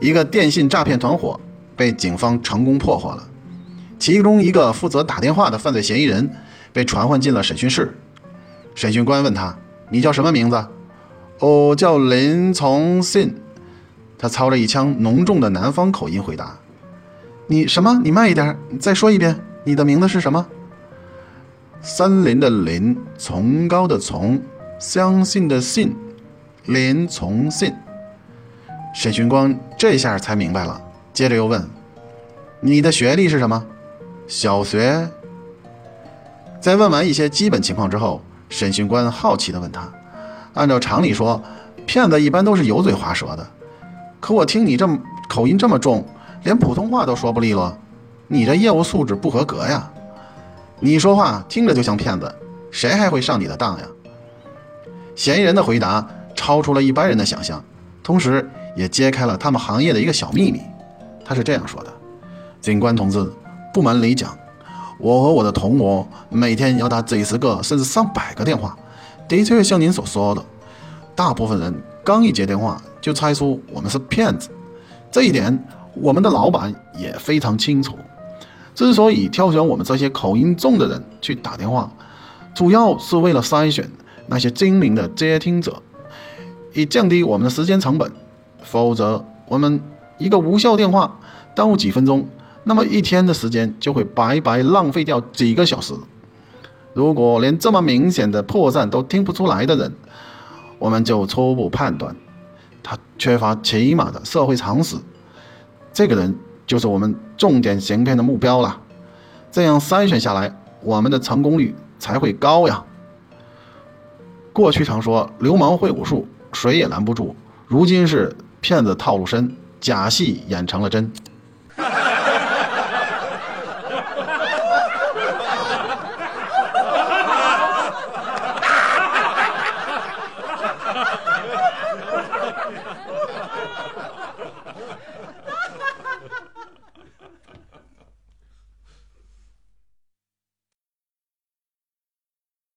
一个电信诈骗团伙被警方成功破获了，其中一个负责打电话的犯罪嫌疑人被传唤进了审讯室。审讯官问他：“你叫什么名字？”“我叫林从信。”他操着一腔浓重的南方口音回答。“你什么？你慢一点，再说一遍，你的名字是什么？”“森林的林，崇高的崇，相信的信，林从信。”审讯官这下才明白了，接着又问：“你的学历是什么？”“小学。”在问完一些基本情况之后，审讯官好奇地问他：“按照常理说，骗子一般都是油嘴滑舌的，可我听你这么口音这么重，连普通话都说不利落，你这业务素质不合格呀！你说话听着就像骗子，谁还会上你的当呀？”嫌疑人的回答超出了一般人的想象，同时。也揭开了他们行业的一个小秘密。他是这样说的：“警官同志，不瞒你讲，我和我的同伙每天要打几十个甚至上百个电话，的确像您所说的，大部分人刚一接电话就猜出我们是骗子。这一点我们的老板也非常清楚。之所以挑选我们这些口音重的人去打电话，主要是为了筛选那些精明的接听者，以降低我们的时间成本。”否则，我们一个无效电话耽误几分钟，那么一天的时间就会白白浪费掉几个小时。如果连这么明显的破绽都听不出来的人，我们就初步判断他缺乏起码的社会常识。这个人就是我们重点行骗的目标了。这样筛选下来，我们的成功率才会高呀。过去常说流氓会武术，谁也拦不住。如今是。骗子套路深，假戏演成了真。